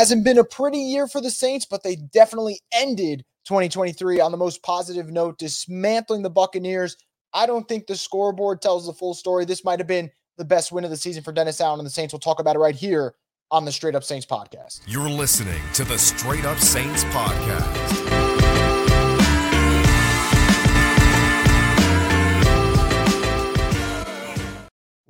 Hasn't been a pretty year for the Saints, but they definitely ended 2023 on the most positive note, dismantling the Buccaneers. I don't think the scoreboard tells the full story. This might have been the best win of the season for Dennis Allen and the Saints. We'll talk about it right here on the Straight Up Saints podcast. You're listening to the Straight Up Saints podcast.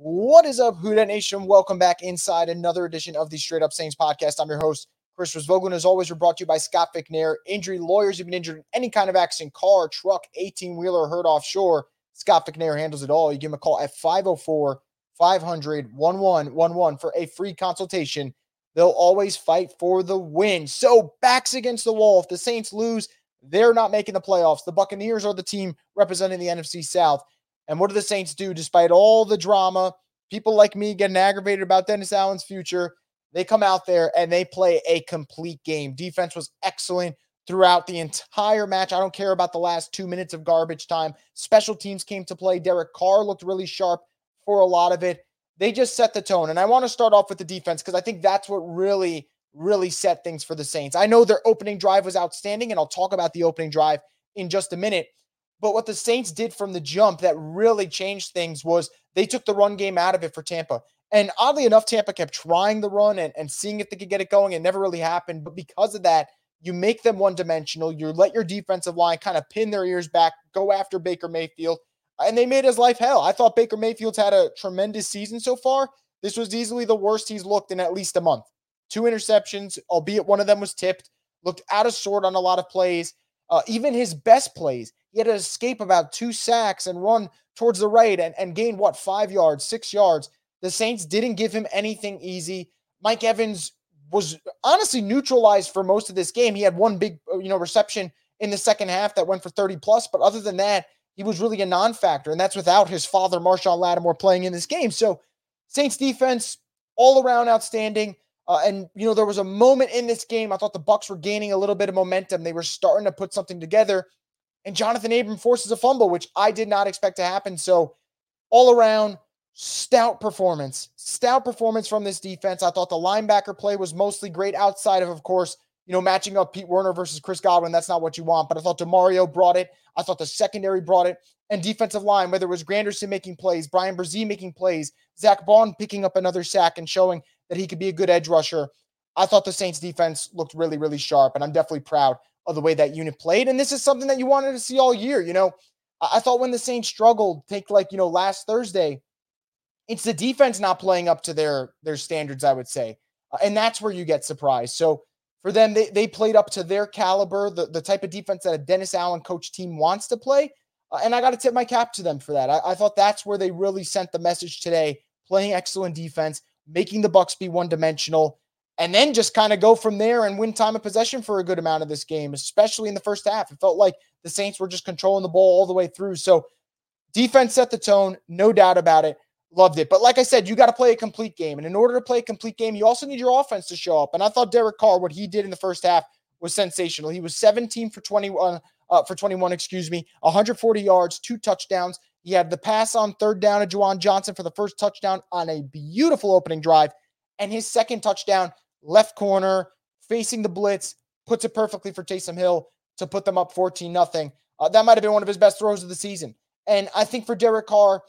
What is up, Who Dat Nation? Welcome back inside another edition of the Straight Up Saints podcast. I'm your host, Chris Vogel. As always, we're brought to you by Scott McNair, injury lawyers. You've been injured in any kind of accident, car, truck, 18 wheeler, hurt offshore. Scott McNair handles it all. You give him a call at 504 500 1111 for a free consultation. They'll always fight for the win. So, backs against the wall. If the Saints lose, they're not making the playoffs. The Buccaneers are the team representing the NFC South. And what do the Saints do despite all the drama? People like me getting aggravated about Dennis Allen's future. They come out there and they play a complete game. Defense was excellent throughout the entire match. I don't care about the last two minutes of garbage time. Special teams came to play. Derek Carr looked really sharp for a lot of it. They just set the tone. And I want to start off with the defense because I think that's what really, really set things for the Saints. I know their opening drive was outstanding, and I'll talk about the opening drive in just a minute. But what the Saints did from the jump that really changed things was they took the run game out of it for Tampa. And oddly enough, Tampa kept trying the run and, and seeing if they could get it going. It never really happened. But because of that, you make them one dimensional. You let your defensive line kind of pin their ears back, go after Baker Mayfield. And they made his life hell. I thought Baker Mayfield's had a tremendous season so far. This was easily the worst he's looked in at least a month. Two interceptions, albeit one of them was tipped, looked out of sort on a lot of plays. Uh, even his best plays, he had to escape about two sacks and run towards the right and, and gain what, five yards, six yards. The Saints didn't give him anything easy. Mike Evans was honestly neutralized for most of this game. He had one big, uh, you know, reception in the second half that went for 30 plus, but other than that, he was really a non-factor, and that's without his father, Marshon Lattimore, playing in this game. So, Saints defense all around outstanding. Uh, and you know, there was a moment in this game I thought the Bucks were gaining a little bit of momentum. They were starting to put something together, and Johnathan Abram forces a fumble, which I did not expect to happen. So, all around, stout performance, stout performance from this defense. I thought the linebacker play was mostly great outside of, of course, you know, matching up Pete Werner versus Chris Godwin. That's not what you want. But I thought Demario brought it. I thought the secondary brought it. And defensive line, whether it was Granderson making plays, Bryan Bresee making plays, Zack Baun picking up another sack and showing that he could be a good edge rusher. I thought the Saints defense looked really, really sharp. And I'm definitely proud of the way that unit played. And this is something that you wanted to see all year. You know, I thought when the Saints struggled, take like, you know, last Thursday, it's the defense not playing up to their their standards, I would say. Uh, and that's where you get surprised. So for them, they, they played up to their caliber, the, the type of defense that a Dennis Allen coach team wants to play. Uh, and I got to tip my cap to them for that. I, I thought that's where they really sent the message today, playing excellent defense, making the Bucks be one dimensional, and then just kind of go from there and win time of possession for a good amount of this game, especially in the first half. It felt like the Saints were just controlling the ball all the way through. So defense set the tone, no doubt about it. Loved it. But like I said, you got to play a complete game. And in order to play a complete game, you also need your offense to show up. And I thought Derek Carr, what he did in the first half was sensational. He was 17 for 21, uh, for 21, excuse me, 140 yards, two touchdowns. He had the pass on third down to Juwan Johnson for the first touchdown on a beautiful opening drive. And his second touchdown, left corner, facing the blitz, puts it perfectly for Taysom Hill to put them up 14 nothing. Uh, that might have been one of his best throws of the season. And I think for Derek Carr,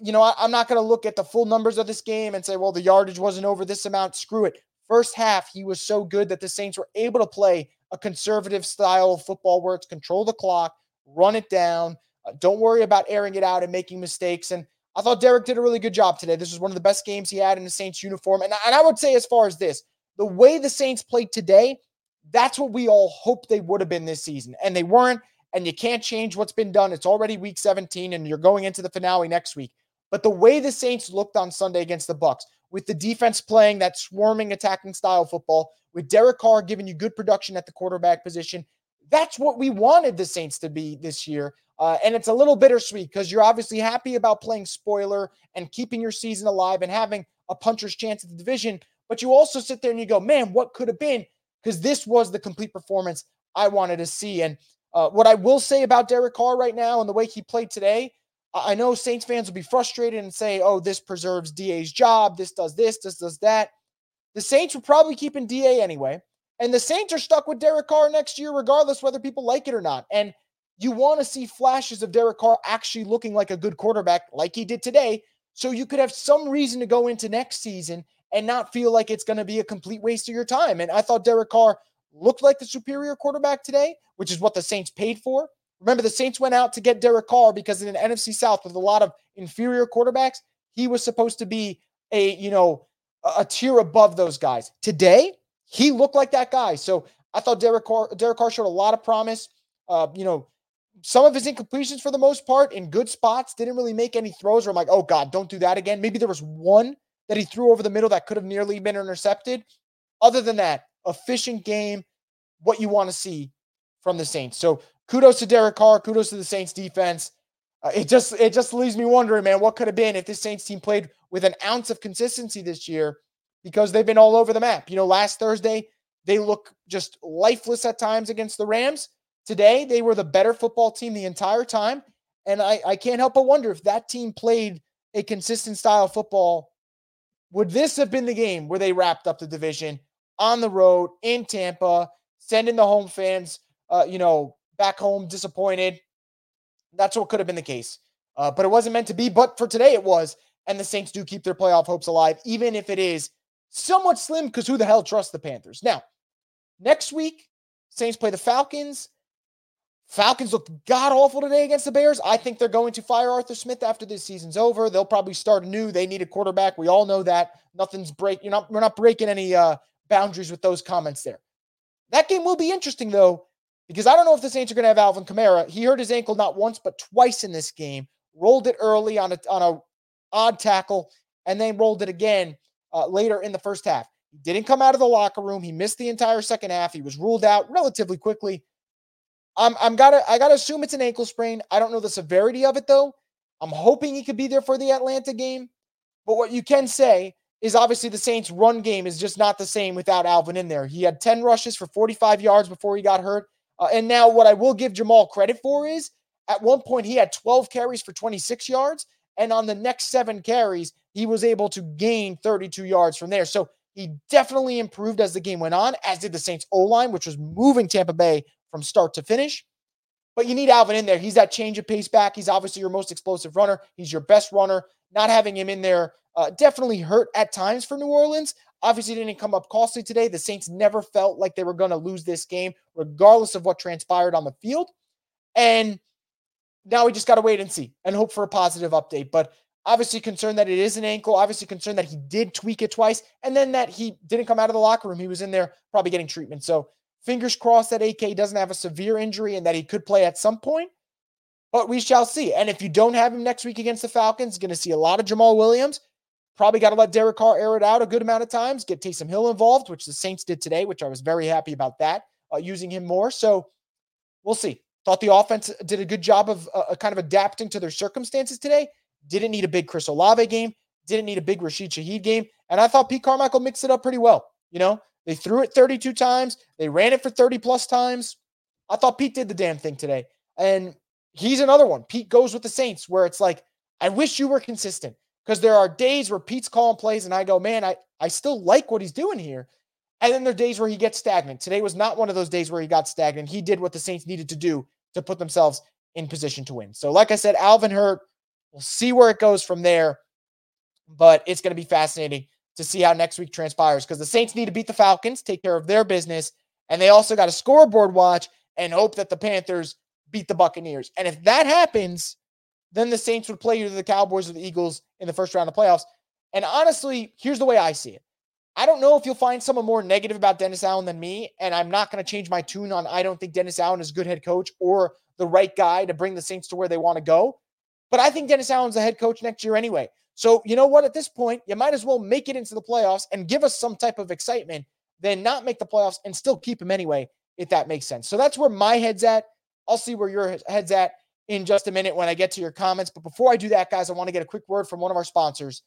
you know, I, I'm not going to look at the full numbers of this game and say, well, the yardage wasn't over this amount. Screw it. First half, he was so good that the Saints were able to play a conservative style of football where it's control the clock, run it down, uh, don't worry about airing it out and making mistakes. And I thought Derek did a really good job today. This was one of the best games he had in the Saints uniform. And, and I would say, as far as this, the way the Saints played today, that's what we all hoped they would have been this season. And they weren't. And you can't change what's been done. It's already week 17, and you're going into the finale next week. But the way the Saints looked on Sunday against the Bucks, with the defense playing that swarming attacking style football, with Derek Carr giving you good production at the quarterback position, that's what we wanted the Saints to be this year. Uh, and it's a little bittersweet because you're obviously happy about playing spoiler and keeping your season alive and having a puncher's chance at the division. But you also sit there and you go, man, what could have been? Because this was the complete performance I wanted to see. And uh, what I will say about Derek Carr right now and the way he played today I know Saints fans will be frustrated and say, oh, this preserves DA's job. This does this, this does that. the Saints were probably keeping DA anyway. And the Saints are stuck with Derek Carr next year, regardless whether people like it or not. And you want to see flashes of Derek Carr actually looking like a good quarterback, like he did today. So you could have some reason to go into next season and not feel like it's going to be a complete waste of your time. And I thought Derek Carr looked like the superior quarterback today, which is what the Saints paid for. Remember, the Saints went out to get Derek Carr because in an NFC South with a lot of inferior quarterbacks, he was supposed to be a, you know, a, tier above those guys. Today, he looked like that guy. So I thought Derek Carr, Derek Carr showed a lot of promise. Uh, you know, some of his incompletions for the most part in good spots didn't really make any throws where I'm like, oh God, don't do that again. Maybe there was one that he threw over the middle that could have nearly been intercepted. Other than that, efficient game, what you want to see from the Saints. So kudos to Derek Carr, kudos to the Saints defense. Uh, it just it just leaves me wondering, man, what could have been if this Saints team played with an ounce of consistency this year because they've been all over the map. You know, last Thursday they look just lifeless at times against the Rams. Today they were the better football team the entire time, and I I can't help but wonder if that team played a consistent style of football. Would this have been the game where they wrapped up the division on the road in Tampa, sending the home fans, uh, you know, back home disappointed? That's what could have been the case. Uh, but it wasn't meant to be. But for today, it was. And the Saints do keep their playoff hopes alive, even if it is somewhat slim, because who the hell trusts the Panthers? Now, next week, Saints play the Falcons. Falcons looked god awful today against the Bears. I think they're going to fire Arthur Smith after this season's over. They'll probably start anew. They need a quarterback. We all know that. Nothing's break. You're not. We're not breaking any uh, boundaries with those comments there. That game will be interesting though because I don't know if the Saints are going to have Alvin Kamara. He hurt his ankle not once but twice in this game. Rolled it early on a on a odd tackle, and then rolled it again uh, later in the first half. He didn't come out of the locker room. He missed the entire second half. He was ruled out relatively quickly. I'm I'm gotta I gotta assume it's an ankle sprain. I don't know the severity of it though. I'm hoping he could be there for the Atlanta game. But what you can say is obviously the Saints' run game is just not the same without Alvin in there. He had 10 rushes for 45 yards before he got hurt. Uh, and now, what I will give Jamaal credit for is at one point he had 12 carries for 26 yards. And on the next seven carries, he was able to gain 32 yards from there. So he definitely improved as the game went on, as did the Saints O line, which was moving Tampa Bay from start to finish. But you need Alvin in there. He's that change of pace back. He's obviously your most explosive runner. He's your best runner. Not having him in there uh, definitely hurt at times for New Orleans. Obviously, didn't come up costly today. The Saints never felt like they were going to lose this game, regardless of what transpired on the field. And now we just got to wait and see and hope for a positive update. But obviously, concerned that it is an ankle. Obviously, concerned that he did tweak it twice and then that he didn't come out of the locker room. He was in there probably getting treatment. So, fingers crossed that AK doesn't have a severe injury and that he could play at some point. But we shall see. And if you don't have him next week against the Falcons, going to see a lot of Jamaal Williams. Probably got to let Derek Carr air it out a good amount of times, get Taysom Hill involved, which the Saints did today, which I was very happy about that, uh, using him more. So we'll see. Thought the offense did a good job of uh, uh, kind of adapting to their circumstances today. Didn't need a big Chris Olave game. Didn't need a big Rashid Shaheed game. And I thought Pete Carmichael mixed it up pretty well. You know, they threw it 32 times. They ran it for 30 plus times. I thought Pete did the damn thing today. And he's another one. Pete goes with the Saints where it's like, I wish you were consistent because there are days where Pete's calling plays and I go, man, I, I still like what he's doing here. And then there are days where he gets stagnant. Today was not one of those days where he got stagnant. He did what the Saints needed to do to put themselves in position to win. So, like I said, Alvin Hurt, we'll see where it goes from there. But it's going to be fascinating to see how next week transpires because the Saints need to beat the Falcons, take care of their business, and they also got a scoreboard watch and hope that the Panthers beat the Buccaneers. And if that happens, then the Saints would play either the Cowboys or the Eagles in the first round of playoffs. And honestly, here's the way I see it. I don't know if you'll find someone more negative about Dennis Allen than me, and I'm not going to change my tune on I don't think Dennis Allen is a good head coach or the right guy to bring the Saints to where they want to go. But I think Dennis Allen's a head coach next year anyway. So, you know what? At this point, you might as well make it into the playoffs and give us some type of excitement than not make the playoffs and still keep him anyway, if that makes sense. So that's where my head's at. I'll see where your head's at in just a minute when I get to your comments. But before I do that, guys, I want to get a quick word from one of our sponsors,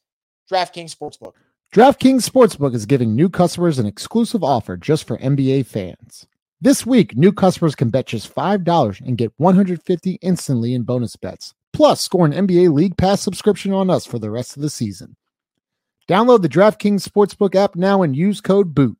DraftKings Sportsbook. DraftKings Sportsbook is giving new customers an exclusive offer just for NBA fans. This week, new customers can bet just $5 and get 150 instantly in bonus bets. Plus, score an NBA League Pass subscription on us for the rest of the season. Download the DraftKings Sportsbook app now and use code BOOT.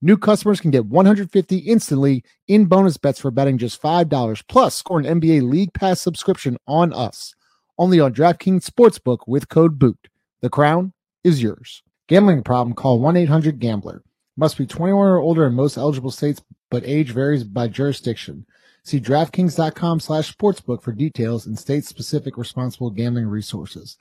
New customers can get 150 instantly in bonus bets for betting just $5 plus score an NBA League Pass subscription on us. Only on DraftKings Sportsbook with code BOOT. The crown is yours. Gambling problem? Call 1-800-GAMBLER. Must be 21 or older in most eligible states, but age varies by jurisdiction. See DraftKings.com slash sportsbook for details and state-specific responsible gambling resources.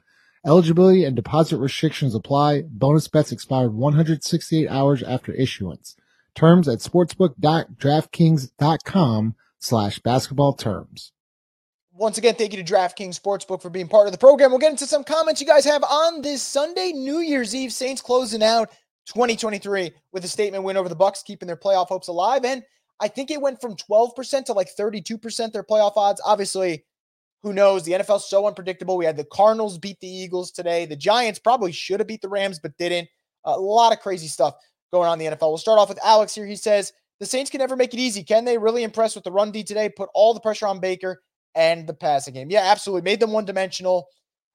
Eligibility and deposit restrictions apply. Bonus bets expired 168 hours after issuance. Terms at sportsbook.draftkings.com slash basketball terms. Once again, thank you to DraftKings Sportsbook for being part of the program. We'll get into some comments you guys have on this Sunday, New Year's Eve. Saints closing out 2023 with a statement win over the Bucks, keeping their playoff hopes alive. And I think it went from 12% to like 32% their playoff odds. Obviously, who knows? The NFL's so unpredictable. We had the Cardinals beat the Eagles today. The Giants probably should have beat the Rams, but didn't. A lot of crazy stuff going on in the NFL. We'll start off with Alex here. He says, The Saints can never make it easy. Can they really impress with the run D today? Put all the pressure on Baker and the passing game. Yeah, absolutely. Made them one dimensional.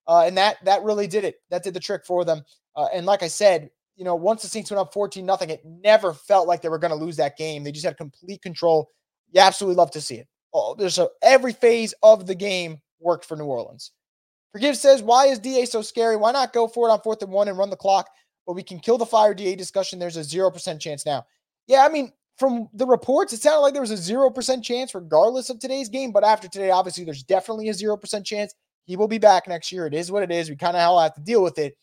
Uh, and that that really did it. That did the trick for them. Uh, and like I said, you know, once the Saints went up 14 nothing, it never felt like they were going to lose that game. They just had complete control. You absolutely love to see it. Oh, there's a, every phase of the game worked for New Orleans. Forgive says, why is DA so scary? Why not go for it on fourth and one and run the clock? But we can kill the fire DA discussion. There's a 0% chance now. Yeah, I mean, from the reports, it sounded like there was a 0% chance regardless of today's game. But after today, obviously, there's definitely a 0% chance he will be back next year. It is what it is. We kind of all have to deal with it.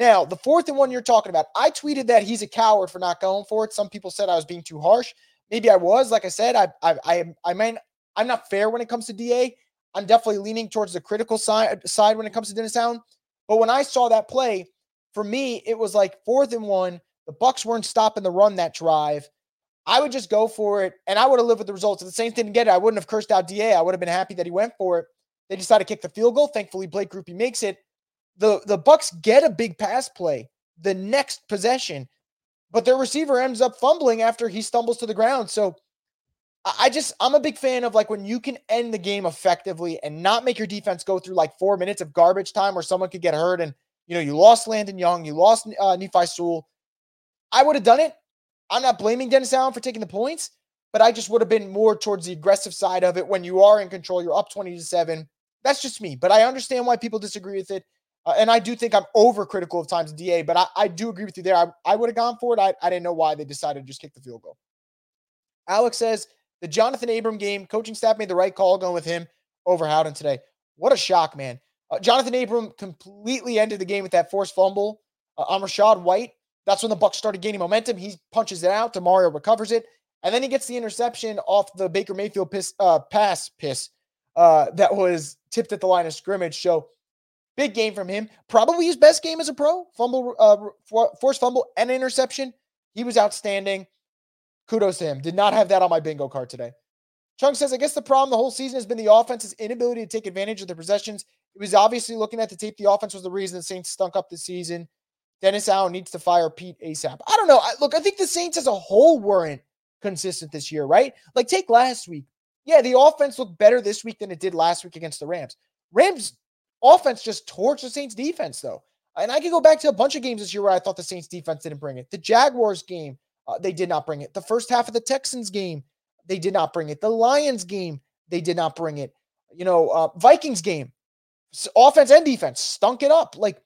Now, the fourth and one you're talking about, I tweeted that he's a coward for not going for it. Some people said I was being too harsh. Maybe I was. Like I said, I I I, I mean, I'm not fair when it comes to DA. I'm definitely leaning towards the critical side side when it comes to Dennis Allen. But when I saw that play, for me, it was like fourth and one. The Bucks weren't stopping the run that drive. I would just go for it, and I would have lived with the results. If the Saints didn't get it, I wouldn't have cursed out Da. I would have been happy that he went for it. They decided to kick the field goal. Thankfully, Blake Grupe makes it. The the Bucks get a big pass play the next possession, but their receiver ends up fumbling after he stumbles to the ground. So I just I'm a big fan of like when you can end the game effectively and not make your defense go through like four minutes of garbage time where someone could get hurt and you know you lost Landon Young, you lost uh, Nephi Sewell. I would have done it. I'm not blaming Dennis Allen for taking the points, but I just would have been more towards the aggressive side of it when you are in control. You're up 20 to seven. That's just me, but I understand why people disagree with it. Uh, and I do think I'm overcritical of times DA, but I, I do agree with you there. I, I would have gone for it. I, I didn't know why they decided to just kick the field goal. Alex says, the Johnathan Abram game, coaching staff made the right call going with him over Howden today. What a shock, man. Uh, Johnathan Abram completely ended the game with that forced fumble uh, on Rachaad White. That's when the Bucks started gaining momentum. He punches it out. Demario recovers it, and then he gets the interception off the Baker Mayfield piss, uh, pass piss uh, that was tipped at the line of scrimmage. So big game from him. Probably his best game as a pro. Fumble, uh, forced fumble, and interception. He was outstanding. Kudos to him. Did not have that on my bingo card today. Chung says, I guess the problem the whole season has been the offense's inability to take advantage of the possessions. It was obviously looking at the tape. The offense was the reason the Saints stunk up the season. Dennis Allen needs to fire Pete ASAP. I don't know. I, look, I think the Saints as a whole weren't consistent this year, right? Like, take last week. Yeah, the offense looked better this week than it did last week against the Rams. Rams offense just torched the Saints defense, though. And I could go back to a bunch of games this year where I thought the Saints defense didn't bring it. The Jaguars game, uh, they did not bring it. The first half of the Texans game, they did not bring it. The Lions game, they did not bring it. You know, uh, Vikings game, offense and defense stunk it up. Like,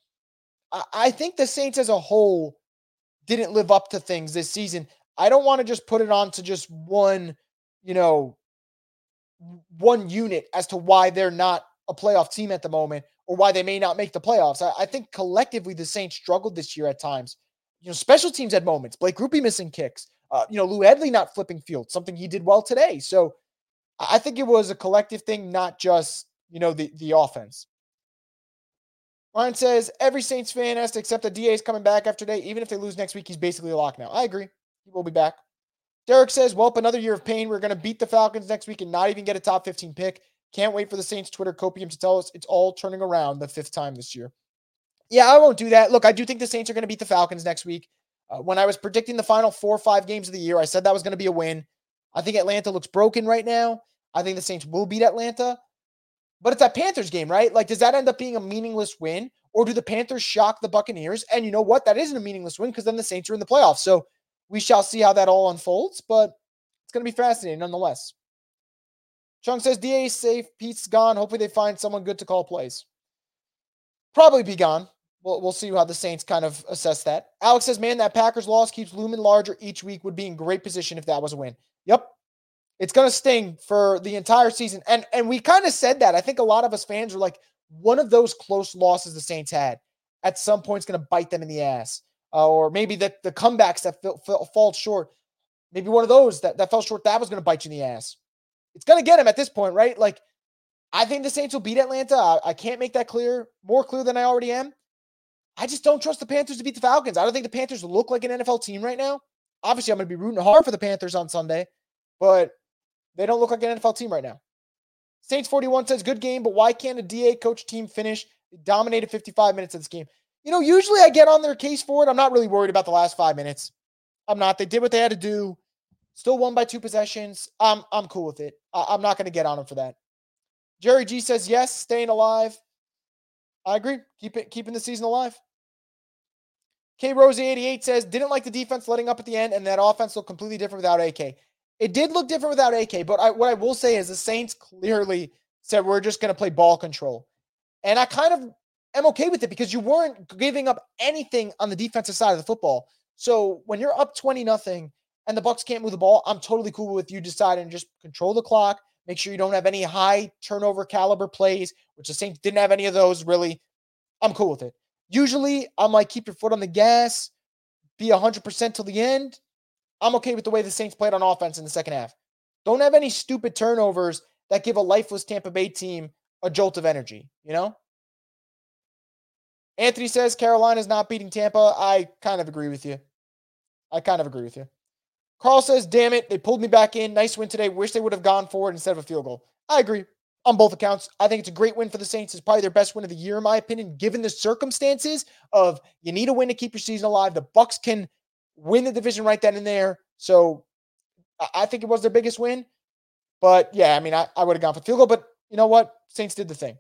I, I think the Saints as a whole didn't live up to things this season. I don't want to just put it on to just one, you know, one unit as to why they're not a playoff team at the moment or why they may not make the playoffs. I, I think collectively the Saints struggled this year at times. You know, special teams had moments. Blake Grupe missing kicks. Uh, you know, Lou Hedley not flipping field, something he did well today. So I think it was a collective thing, not just you know the the offense. Ryan says every Saints fan has to accept that Da is coming back after today. Even if they lose next week, he's basically a lock now. I agree. He will be back. Derek says, "Well, another year of pain. We're going to beat the Falcons next week and not even get a top 15 pick. Can't wait for the Saints Twitter copium to tell us it's all turning around the fifth time this year." Yeah, I won't do that. Look, I do think the Saints are going to beat the Falcons next week. Uh, when I was predicting the final four or five games of the year, I said that was going to be a win. I think Atlanta looks broken right now. I think the Saints will beat Atlanta. But it's that Panthers game, right? Like, does that end up being a meaningless win? Or do the Panthers shock the Buccaneers? And you know what? That isn't a meaningless win because then the Saints are in the playoffs. So we shall see how that all unfolds, but it's going to be fascinating nonetheless. Chung says DA is safe. Pete's gone. Hopefully they find someone good to call plays. Probably be gone. We'll, we'll see how the Saints kind of assess that. Alex says, man, that Packers loss keeps looming larger each week. Would be in great position if that was a win. Yep. It's going to sting for the entire season. And and we kind of said that. I think a lot of us fans were like, one of those close losses the Saints had at some point is going to bite them in the ass. Uh, or maybe the, the comebacks that fall, fall short. Maybe one of those that, that fell short, that was going to bite you in the ass. It's going to get him at this point, right? Like, I think the Saints will beat Atlanta. I, I, can't make that clear, more clear than I already am. I just don't trust the Panthers to beat the Falcons. I don't think the Panthers look like an NFL team right now. Obviously, I'm going to be rooting hard for the Panthers on Sunday, but they don't look like an NFL team right now. Saints 41 says, good game, but why can't a DA coach team finish? They dominated 55 minutes of this game. You know, usually I get on their case for it. I'm not really worried about the last five minutes. I'm not. They did what they had to do. Still won by two possessions. I'm I'm cool with it. I, am not going to get on them for that. Jerry G says yes, staying alive. I agree. Keep it keeping the season alive. K Rosie 88 says didn't like the defense letting up at the end, and that offense looked completely different without AK. It did look different without AK, but I, what I will say is the Saints clearly said we're just going to play ball control, and I kind of am okay with it because you weren't giving up anything on the defensive side of the football. So when you're up 20 nothing and the Bucks can't move the ball, I'm totally cool with you deciding just control the clock, make sure you don't have any high turnover caliber plays, which the Saints didn't have any of those really. I'm cool with it. Usually, I'm like keep your foot on the gas, be 100% till the end. I'm okay with the way the Saints played on offense in the second half. Don't have any stupid turnovers that give a lifeless Tampa Bay team a jolt of energy, you know? Anthony says Carolina's not beating Tampa. I kind of agree with you. I kind of agree with you. Carl says, damn it, they pulled me back in. Nice win today. Wish they would have gone for it instead of a field goal. I agree on both accounts. I think it's a great win for the Saints. It's probably their best win of the year, in my opinion, given the circumstances of you need a win to keep your season alive. The Bucks can win the division right then and there. So I think it was their biggest win. But yeah, I mean, I, I would have gone for field goal, but you know what? Saints did the thing.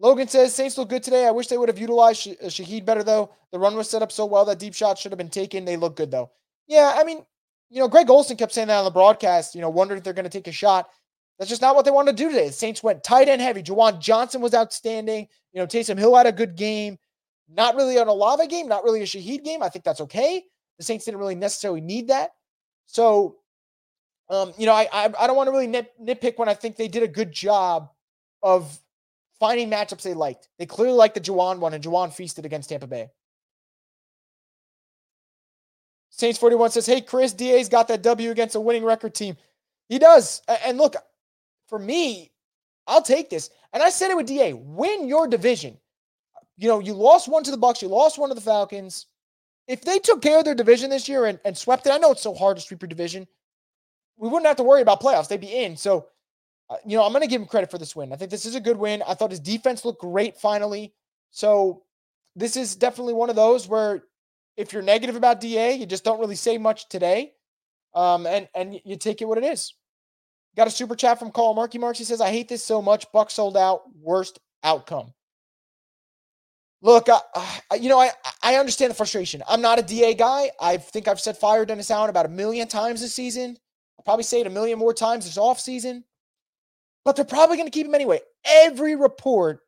Logan says Saints look good today. I wish they would have utilized uh, Shaheed better though. The run was set up so well that deep shot should have been taken. They look good though. Yeah, I mean, you know, Greg Olsen kept saying that on the broadcast. You know, wondering if they're going to take a shot. That's just not what they wanted to do today. The Saints went tight end heavy. Juwan Johnson was outstanding. You know, Taysom Hill had a good game. Not really an Olave game, not really a Shaheed game. I think that's okay. The Saints didn't really necessarily need that. So, um, you know, I I, I don't want to really nit, nitpick when I think they did a good job of finding matchups they liked. They clearly liked the Juwan one, and Juwan feasted against Tampa Bay. Saints 41 says, Hey, Chris, DA's got that W against a winning record team. He does. And look, for me, I'll take this. And I said it with DA win your division. You know, you lost one to the Bucks, you lost one to the Falcons. If they took care of their division this year and, and swept it, I know it's so hard to sweep your division. We wouldn't have to worry about playoffs. They'd be in. So uh, you know, I'm going to give him credit for this win. I think this is a good win. I thought his defense looked great finally. So this is definitely one of those where if you're negative about DA, you just don't really say much today. Um, and and you take it what it is. Got a super chat from Carl Marky Marks. He says, I hate this so much. Buck sold out. Worst outcome. Look, I, I, you know, I, I understand the frustration. I'm not a DA guy. I think I've said fire Dennis Allen about a million times this season. I'll probably say it a million more times this offseason but they're probably going to keep him anyway. Every report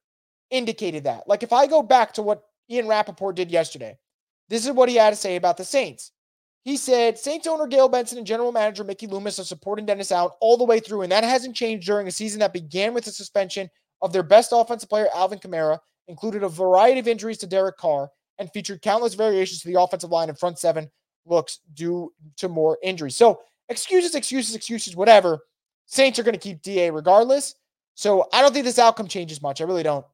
indicated that. Like if I go back to what Ian Rapoport did yesterday, this is what he had to say about the Saints. He said Saints owner Gayle Benson and general manager Mickey Loomis are supporting Dennis Allen all the way through, and that hasn't changed during a season that began with the suspension of their best offensive player, Alvin Kamara, included a variety of injuries to Derek Carr, and featured countless variations to the offensive line and front seven looks due to more injuries. So excuses, excuses, excuses, whatever. Saints are going to keep DA regardless. So I don't think this outcome changes much. I really don't.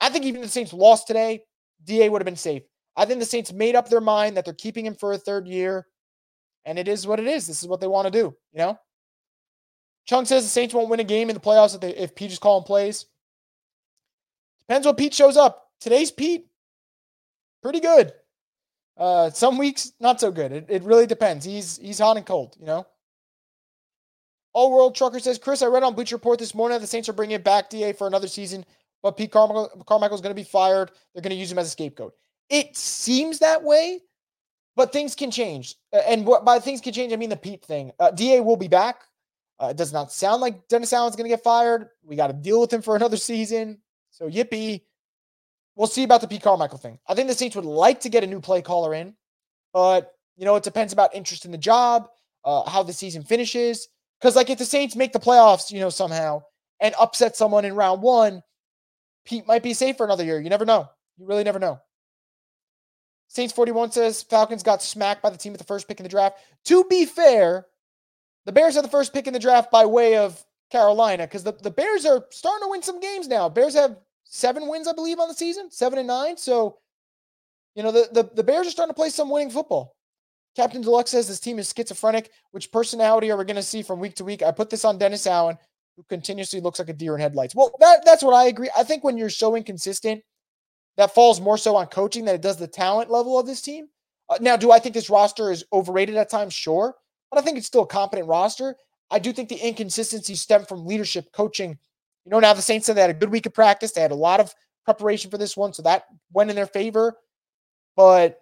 I think even if the Saints lost today, DA would have been safe. I think the Saints made up their mind that they're keeping him for a third year. And it is what it is. This is what they want to do, you know? Chung says the Saints won't win a game in the playoffs if, they, if Pete is calling plays. Depends what Pete shows up. Today's Pete, pretty good. Uh, some weeks not so good. It, it really depends. He's he's hot and cold, you know. All World Trucker says, Chris, I read on Bleacher Report this morning that the Saints are bringing back DA for another season. but Pete Carmichael, Carmichael's going to be fired. They're going to use him as a scapegoat. It seems that way, but things can change. And by things can change, I mean the Pete thing. Uh, Da will be back. Uh, it does not sound like Dennis Allen's going to get fired. We got to deal with him for another season. So yippee. We'll see about the Pete Carmichael thing. I think the Saints would like to get a new play caller in, but you know it depends about interest in the job, uh, how the season finishes. Because like if the Saints make the playoffs, you know somehow and upset someone in round one, Pete might be safe for another year. You never know. You really never know. Saints 41 says Falcons got smacked by the team at the first pick in the draft. To be fair, the Bears had the first pick in the draft by way of Carolina because the, the Bears are starting to win some games now. Bears have seven wins, I believe, on the season, seven and nine. So, you know, the, the, the Bears are starting to play some winning football. Captain Deluxe says this team is schizophrenic. Which personality are we going to see from week to week? I put this on Dennis Allen, who continuously looks like a deer in headlights. Well, that, that's what I agree. I think when you're so inconsistent, that falls more so on coaching than it does the talent level of this team. Uh, now, do I think this roster is overrated at times? Sure. But I think it's still a competent roster. I do think the inconsistency stem from leadership, coaching. You know, now the Saints said they had a good week of practice. They had a lot of preparation for this one, so that went in their favor. But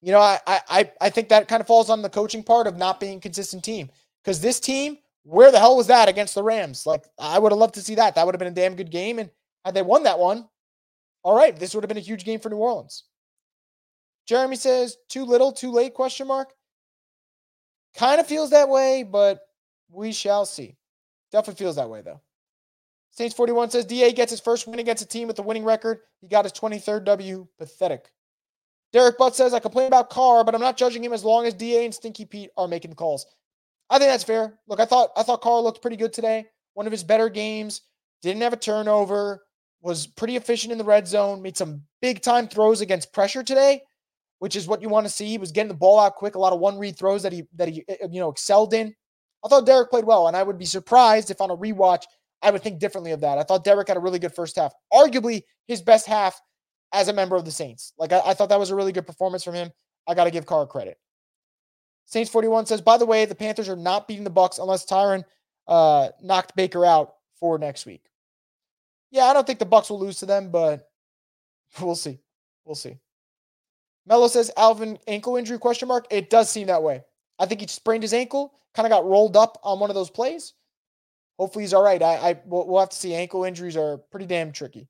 you know, I I I think that kind of falls on the coaching part of not being consistent team. Because this team, where the hell was that against the Rams? Like, I would have loved to see that. That would have been a damn good game. And had they won that one, all right, this would have been a huge game for New Orleans. Jeremy says, too little, too late, question mark. Kind of feels that way, but we shall see. Definitely feels that way, though. Saints 41 says DA gets his first win against a team with a winning record. He got his 23rd W. Pathetic. Derek Butt says, I complain about Carr, but I'm not judging him as long as DA and Stinky Pete are making the calls. I think that's fair. Look, I thought I thought Carr looked pretty good today. One of his better games. Didn't have a turnover. Was pretty efficient in the red zone. Made some big time throws against pressure today which is what you want to see. He was getting the ball out quick, a lot of one read throws that he that he eh, you know excelled in. I thought Derek played well, and I would be surprised if on a rewatch I would think differently of that. I thought Derek had a really good first half, arguably his best half as a member of the Saints. Like I, I thought that was a really good performance from him. I got to give Carr credit. Saints 41 says, by the way, the Panthers are not beating the Bucks unless Tyron uh, knocked Baker out for next week. Yeah, I don't think the Bucks will lose to them, but we'll see. We'll see. Mello says Alvin ankle injury question mark. It does seem that way. I think he sprained his ankle, kind of got rolled up on one of those plays. Hopefully he's all right. I, I we'll, have to see. Ankle injuries are pretty damn tricky.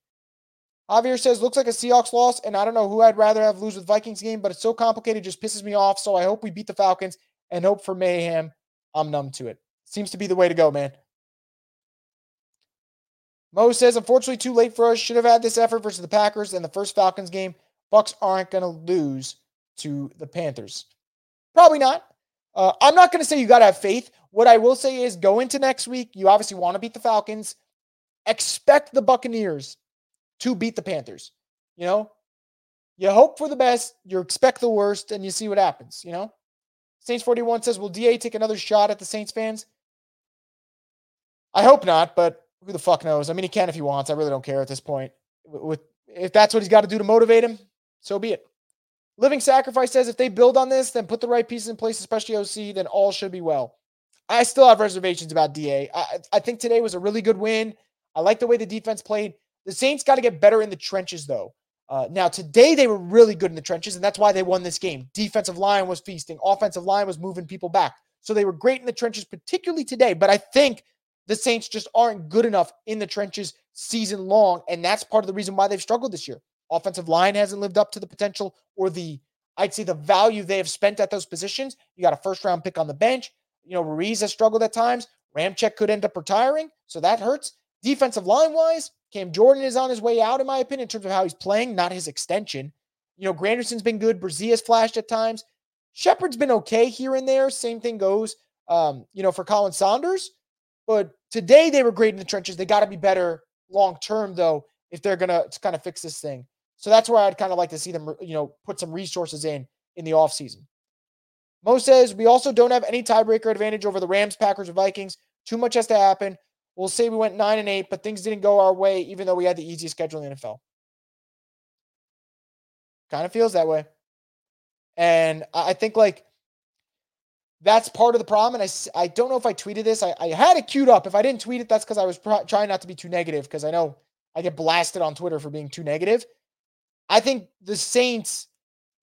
Javier says looks like a Seahawks loss, and I don't know who I'd rather have lose with Vikings game, but it's so complicated, just pisses me off. So I hope we beat the Falcons and hope for mayhem. I'm numb to it. Seems to be the way to go, man. Mo says, unfortunately, too late for us. Should have had this effort versus the Packers and the first Falcons game. Bucks aren't going to lose to the Panthers. Probably not. Uh, I'm not going to say you got to have faith. What I will say is go into next week. You obviously want to beat the Falcons. Expect the Buccaneers to beat the Panthers. You know, you hope for the best, you expect the worst, and you see what happens. You know, Saints 41 says, Will DA take another shot at the Saints fans? I hope not, but who the fuck knows? I mean, he can if he wants. I really don't care at this point. With if that's what he's got to do to motivate him, so be it. Living Sacrifice says if they build on this, then put the right pieces in place, especially OC, then all should be well. I still have reservations about DA. I, I think today was a really good win. I like the way the defense played. The Saints got to get better in the trenches, though. Uh, now, today they were really good in the trenches, and that's why they won this game. Defensive line was feasting, offensive line was moving people back. So they were great in the trenches, particularly today. But I think the Saints just aren't good enough in the trenches season long. And that's part of the reason why they've struggled this year. Offensive line hasn't lived up to the potential or the, I'd say, the value they have spent at those positions. You got a first round pick on the bench. You know, Ruiz has struggled at times. Ramczyk could end up retiring. So that hurts. Defensive line wise, Cam Jordan is on his way out, in my opinion, in terms of how he's playing, not his extension. You know, Granderson's been good. Has flashed at times. Shepherd's been okay here and there. Same thing goes, um, you know, for Khalen Saunders. But today they were great in the trenches. They got to be better long term, though, if they're to kind of fix this thing. So that's where I'd kind of like to see them, you know, put some resources in in the offseason. Mo says we also don't have any tiebreaker advantage over the Rams, Packers, or Vikings. Too much has to happen. We'll say we went nine and eight, but things didn't go our way, even though we had the easiest schedule in the NFL. Kind of feels that way. And I think like that's part of the problem. And I, I don't know if I tweeted this. I, I had it queued up. If I didn't tweet it, that's because I was trying not to be too negative because I know I get blasted on Twitter for being too negative. I think the Saints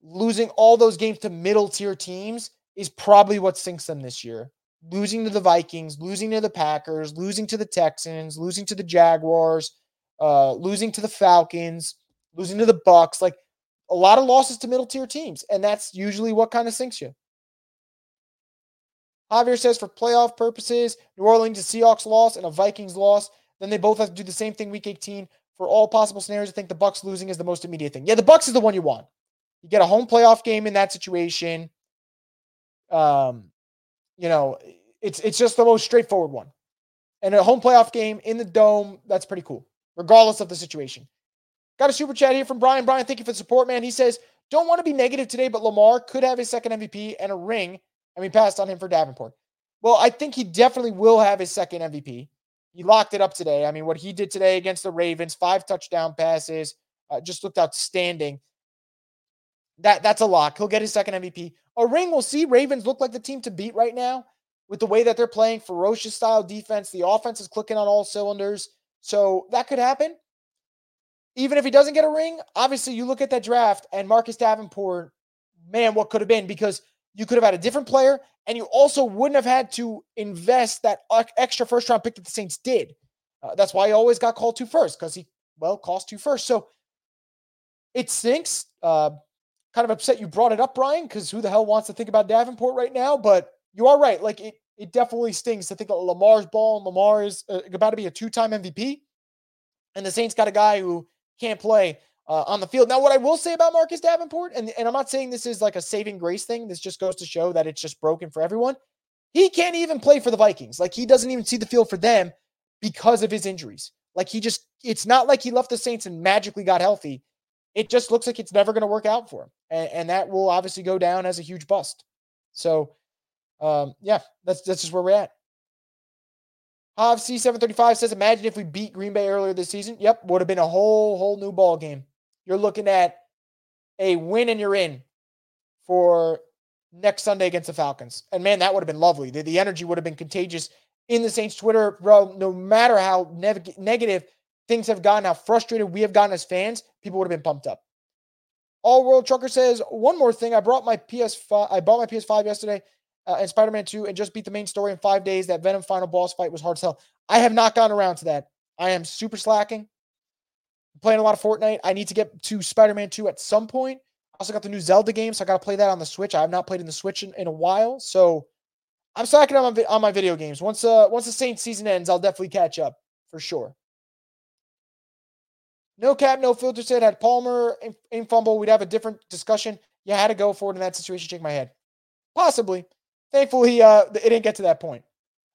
losing all those games to middle tier teams is probably what sinks them this year. Losing to the Vikings, losing to the Packers, losing to the Texans, losing to the Jaguars, uh, losing to the Falcons, losing to the Bucks, like a lot of losses to middle tier teams, and that's usually what kind of sinks you. Javier says for playoff purposes, New Orleans, Seahawks loss and a Vikings loss, then they both have to do the same thing week 18. For all possible scenarios, I think the Bucks losing is the most immediate thing. Yeah, the Bucks is the one you want. You get a home playoff game in that situation. Um, you know, it's it's just the most straightforward one. And a home playoff game in the dome, that's pretty cool, regardless of the situation. Got a super chat here from Brian. Brian, thank you for the support, man. He says, Don't want to be negative today, but Lamar could have his second MVP and a ring, and we passed on him for Davenport. Well, I think he definitely will have his second MVP. He locked it up today. I mean, what he did today against the Ravens, five touchdown passes, uh, just looked outstanding. That that's a lock. He'll get his second MVP. A ring. We'll see. Ravens look like the team to beat right now with the way that they're playing, ferocious style defense. The offense is clicking on all cylinders, so that could happen. Even if he doesn't get a ring, obviously you look at that draft and Marcus Davenport, man, what could have been? Because you could have had a different player, and you also wouldn't have had to invest that extra first round pick that the Saints did. Uh, that's why he always got called to first because he, well, cost you first. So it stinks. Uh, kind of upset you brought it up, Brian, because who the hell wants to think about Davenport right now? But you are right. Like it, it definitely stings to think that Lamar's ball and Lamar is uh, about to be a two time MVP. And the Saints got a guy who can't play uh, on the field. Now, what I will say about Marcus Davenport, and, and I'm not saying this is like a saving grace thing, this just goes to show that it's just broken for everyone. He can't even play for the Vikings. Like he doesn't even see the field for them because of his injuries. Like he just, it's not like he left the Saints and magically got healthy. It just looks like it's never going to work out for him. And, and, that will obviously go down as a huge bust. So, um, yeah, that's, that's just where we're at. Hav C735 says, imagine if we beat Green Bay earlier this season. Yep, would have been a whole, whole new ball game you're looking at a win and you're in for next Sunday against the Falcons. And man, that would have been lovely. The, the energy would have been contagious in the Saints Twitter, bro. No matter how ne- negative things have gotten, how frustrated we have gotten as fans, people would have been pumped up. All World Trucker says one more thing. I brought my PS5. I bought my PS5 yesterday uh, and Spider-Man 2 and just beat the main story in five days. That Venom final boss fight was hard to tell. I have not gotten around to that. I am super slacking playing a lot of Fortnite. I need to get to Spider Man 2 at some point. I also got the new Zelda game, so I got to play that on the Switch. I have not played in the Switch in, in a while. So I'm slacking on my, on my video games. Once uh once the Saints season ends, I'll definitely catch up for sure. No cap, no filter said had Palmer in, in fumble, we'd have a different discussion. You had to go forward in that situation. Shake my head. Possibly. Thankfully, uh, it didn't get to that point.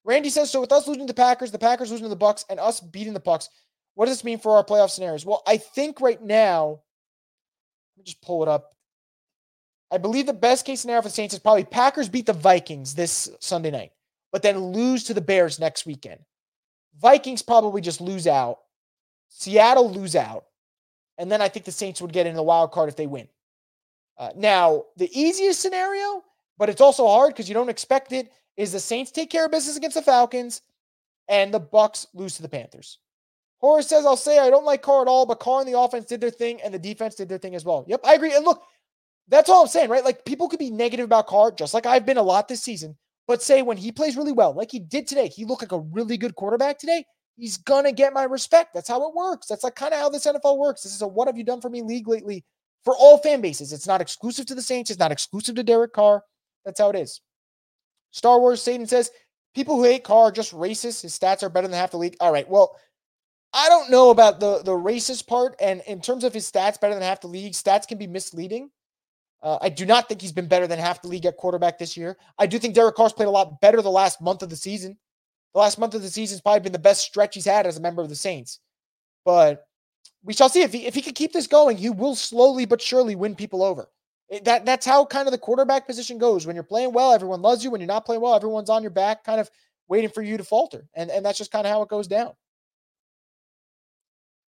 Randy says so. With us losing the Packers, the Packers losing to the Bucks, and us beating the Bucks, what does this mean for our playoff scenarios? Well, I think right now, let me just pull it up. I believe the best case scenario for the Saints is probably Packers beat the Vikings this Sunday night, but then lose to the Bears next weekend. Vikings probably just lose out. Seattle lose out. And then I think the Saints would get in the wild card if they win. Uh, now, the easiest scenario, but it's also hard because you don't expect it, is the Saints take care of business against the Falcons and the Bucks lose to the Panthers. Horace says, I'll say I don't like Carr at all, but Carr and the offense did their thing and the defense did their thing as well. Yep, I agree. And look, that's all I'm saying, right? Like people could be negative about Carr, just like I've been a lot this season, but say when he plays really well, like he did today, he looked like a really good quarterback today. He's gonna get my respect. That's how it works. That's like kind of how this NFL works. This is a what have you done for me league lately for all fan bases. It's not exclusive to the Saints, it's not exclusive to Derek Carr. That's how it is. Star Wars Satan says people who hate Carr are just racist. His stats are better than half the league. All right, well, I don't know about the the racist part. And in terms of his stats, better than half the league, stats can be misleading. Uh, I do not think he's been better than half the league at quarterback this year. I do think Derek Carr's played a lot better the last month of the season. The last month of the season has probably been the best stretch he's had as a member of the Saints. But we shall see if he if he can keep this going, he will slowly but surely win people over. That that's how kind of the quarterback position goes. When you're playing well, everyone loves you. When you're not playing well, everyone's on your back, kind of waiting for you to falter. And and that's just kind of how it goes down.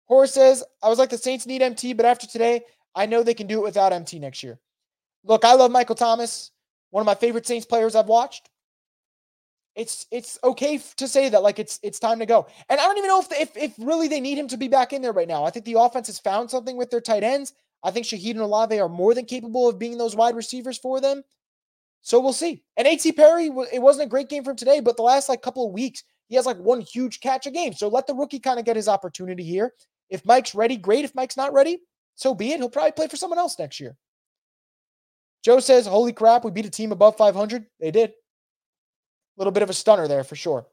Horace says, I was like, the Saints need MT, but after today, I know they can do it without MT next year. Look, I love Michael Thomas, one of my favorite Saints players I've watched. it's it's okay to say that like it's it's time to go. And I don't even know if if if really they need him to be back in there right now. I think the offense has found something with their tight ends. I think Shaheed and Olave are more than capable of being those wide receivers for them. So we'll see. And A.T. Perry, it wasn't a great game for him today, but the last like couple of weeks, he has like one huge catch a game. So let the rookie kind of get his opportunity here. If Mike's ready, great. If Mike's not ready, so be it. He'll probably play for someone else next year. Joe says, Holy crap, we beat a team above 500. They did. A little bit of a stunner there for sure.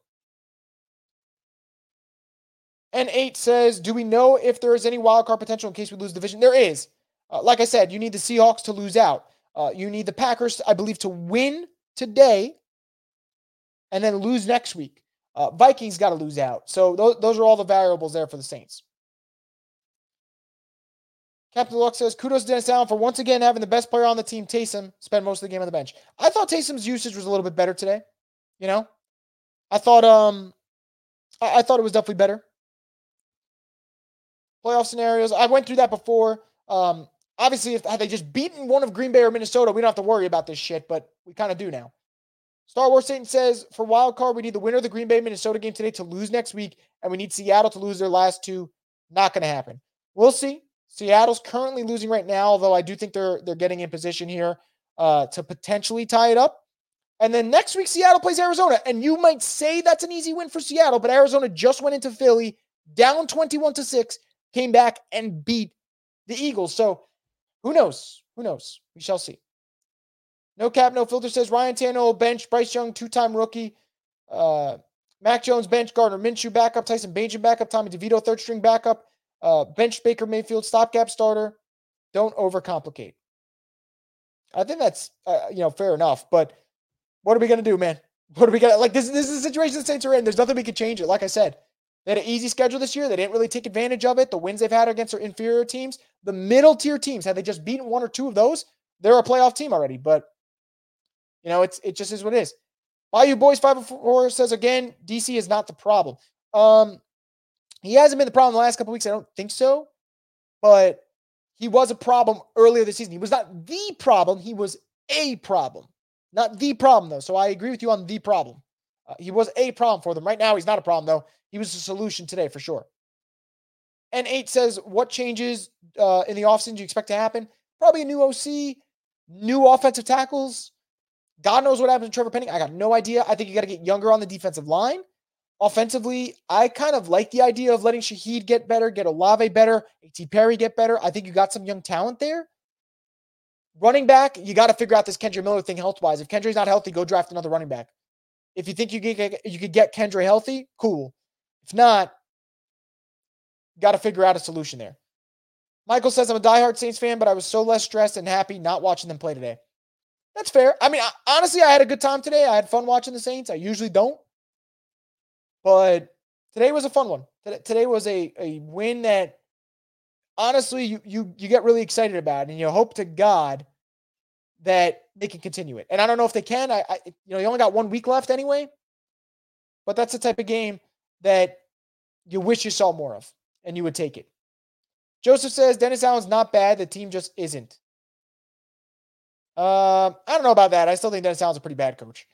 And eight says, Do we know if there is any wild card potential in case we lose division? There is. Uh, like I said, you need the Seahawks to lose out. Uh, you need the Packers, I believe, to win today and then lose next week. Uh, Vikings got to lose out. So those are all the variables there for the Saints. Captain Luck says, kudos to Dennis Allen for once again having the best player on the team, Taysom, spend most of the game on the bench. I thought Taysom's usage was a little bit better today. You know? I thought um I, I thought it was definitely better. Playoff scenarios. I went through that before. Um, obviously, if had they just beaten one of Green Bay or Minnesota, we don't have to worry about this shit, but we kind of do now. Star Wars Satan says for wild card, we need the winner of the Green Bay Minnesota game today to lose next week, and we need Seattle to lose their last two. Not going to happen. We'll see. Seattle's currently losing right now, although I do think they're they're getting in position here uh, to potentially tie it up. And then next week, Seattle plays Arizona. And you might say that's an easy win for Seattle, but Arizona just went into Philly down 21 to 6, came back and beat the Eagles. So who knows? Who knows? We shall see. No cap, no filter says Ryan Tannehill bench, Bryce Young, two time rookie. Uh, Mac Jones bench, Gardner Minshew backup, Tyson Bagent backup, Tommy DeVito third string backup. Uh, bench Baker Mayfield, stopgap starter. Don't overcomplicate. I think that's uh, you know fair enough. But what are we gonna do, man? What are we gonna like? This this is the situation the Saints are in. There's nothing we can change it. Like I said, they had an easy schedule this year. They didn't really take advantage of it. The wins they've had against their inferior teams, the middle tier teams, had they just beaten one or two of those, they're a playoff team already. But you know, it's it just is what it is. Bayou Boys 504 says again, DC is not the problem. Um, he hasn't been the problem the last couple weeks. I don't think so. But he was a problem earlier this season. He was not the problem. He was a problem. Not the problem, though. So I agree with you on the problem. Uh, he was a problem for them. Right now, he's not a problem, though. He was a solution today for sure. And eight says, What changes uh, in the offseason do you expect to happen? Probably a new OC, new offensive tackles. God knows what happens to Trevor Penning. I got no idea. I think you got to get younger on the defensive line. Offensively, I kind of like the idea of letting Shaheed get better, get Olave better, A.T. Perry get better. I think you got some young talent there. Running back, you got to figure out this Kendre Miller thing health wise. If Kendre's not healthy, go draft another running back. If you think you could get, you could get Kendre healthy, cool. If not, got to figure out a solution there. Michael says, I'm a diehard Saints fan, but I was so less stressed and happy not watching them play today. That's fair. I mean, honestly, I had a good time today. I had fun watching the Saints. I usually don't. But today was a fun one. Today was a, a win that honestly you, you you get really excited about and you hope to God that they can continue it. And I don't know if they can. I, I you know, you only got one week left anyway. But that's the type of game that you wish you saw more of and you would take it. Joseph says Dennis Allen's not bad. The team just isn't. Uh, I don't know about that. I still think Dennis Allen's a pretty bad coach.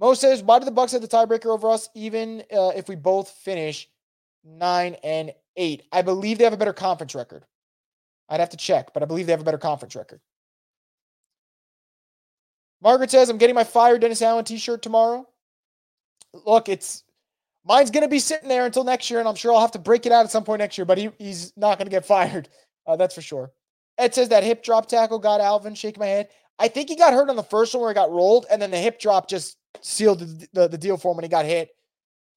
Mo says, why do the Bucs have the tiebreaker over us, even uh, if we both finish nine and eight? I believe they have a better conference record. I'd have to check, but I believe they have a better conference record. Margaret says, I'm getting my Fire Dennis Allen t-shirt tomorrow. Look, it's mine's going to be sitting there until next year, and I'm sure I'll have to break it out at some point next year, but he, he's not going to get fired. Uh, that's for sure. Ed says that hip drop tackle got Alvin shaking my head. I think he got hurt on the first one where he got rolled, and then the hip drop just sealed the, the, the deal for him when he got hit.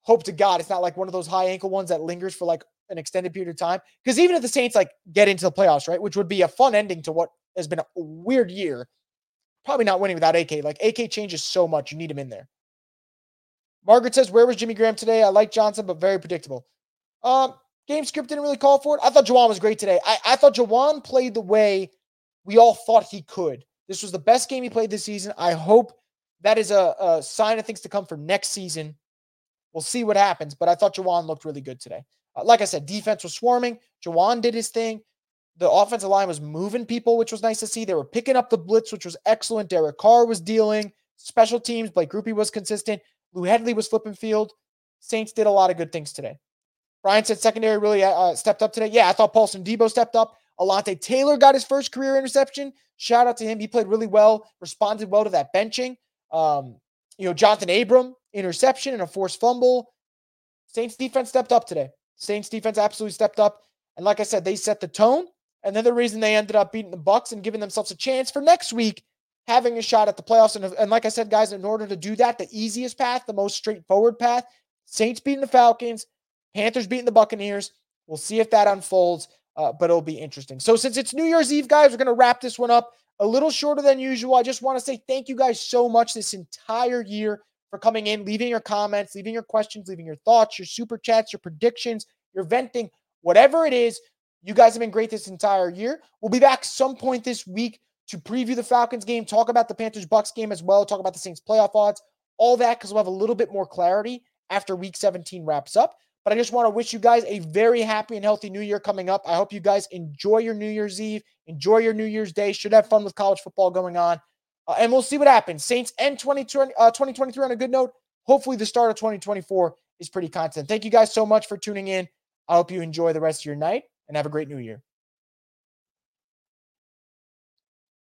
Hope to God it's not like one of those high ankle ones that lingers for like an extended period of time. Because even if the Saints like get into the playoffs, right, which would be a fun ending to what has been a weird year, probably not winning without AK. Like AK changes so much, you need him in there. Margaret says, "Where was Jimmy Graham today? I like Johnson, but very predictable." Um, game script didn't really call for it. I thought Juwan was great today. I, I thought Juwan played the way we all thought he could. This was the best game he played this season. I hope that is a, a sign of things to come for next season. We'll see what happens, but I thought Juwan looked really good today. Uh, like I said, defense was swarming. Juwan did his thing. The offensive line was moving people, which was nice to see. They were picking up the blitz, which was excellent. Derek Carr was dealing. Special teams, Blake Grupe was consistent. Lou Hedley was flipping field. Saints did a lot of good things today. Brian said secondary really uh, uh, stepped up today. Yeah, I thought Paulson Adebo stepped up. Alontae Taylor got his first career interception. Shout out to him. He played really well, responded well to that benching. Um, you know, Johnathan Abram, interception and a forced fumble. Saints defense stepped up today. Saints defense absolutely stepped up. And like I said, they set the tone. And then the reason they ended up beating the Bucs and giving themselves a chance for next week, having a shot at the playoffs. And, and like I said, guys, in order to do that, the easiest path, the most straightforward path, Saints beating the Falcons, Panthers beating the Buccaneers. We'll see if that unfolds, uh, but it'll be interesting. So since it's New Year's Eve, guys, we're going to wrap this one up a little shorter than usual. I just want to say thank you guys so much this entire year for coming in, leaving your comments, leaving your questions, leaving your thoughts, your super chats, your predictions, your venting, whatever it is. You guys have been great this entire year. We'll be back some point this week to preview the Falcons game, talk about the Panthers Bucs game as well, talk about the Saints playoff odds, all that because we'll have a little bit more clarity after week 17 wraps up. But I just want to wish you guys a very happy and healthy new year coming up. I hope you guys enjoy your New Year's Eve, enjoy your New Year's Day. Should have fun with college football going on. Uh, and we'll see what happens. Saints end 2020, uh, 2023 on a good note. Hopefully, the start of 2024 is pretty content. Thank you guys so much for tuning in. I hope you enjoy the rest of your night and have a great new year.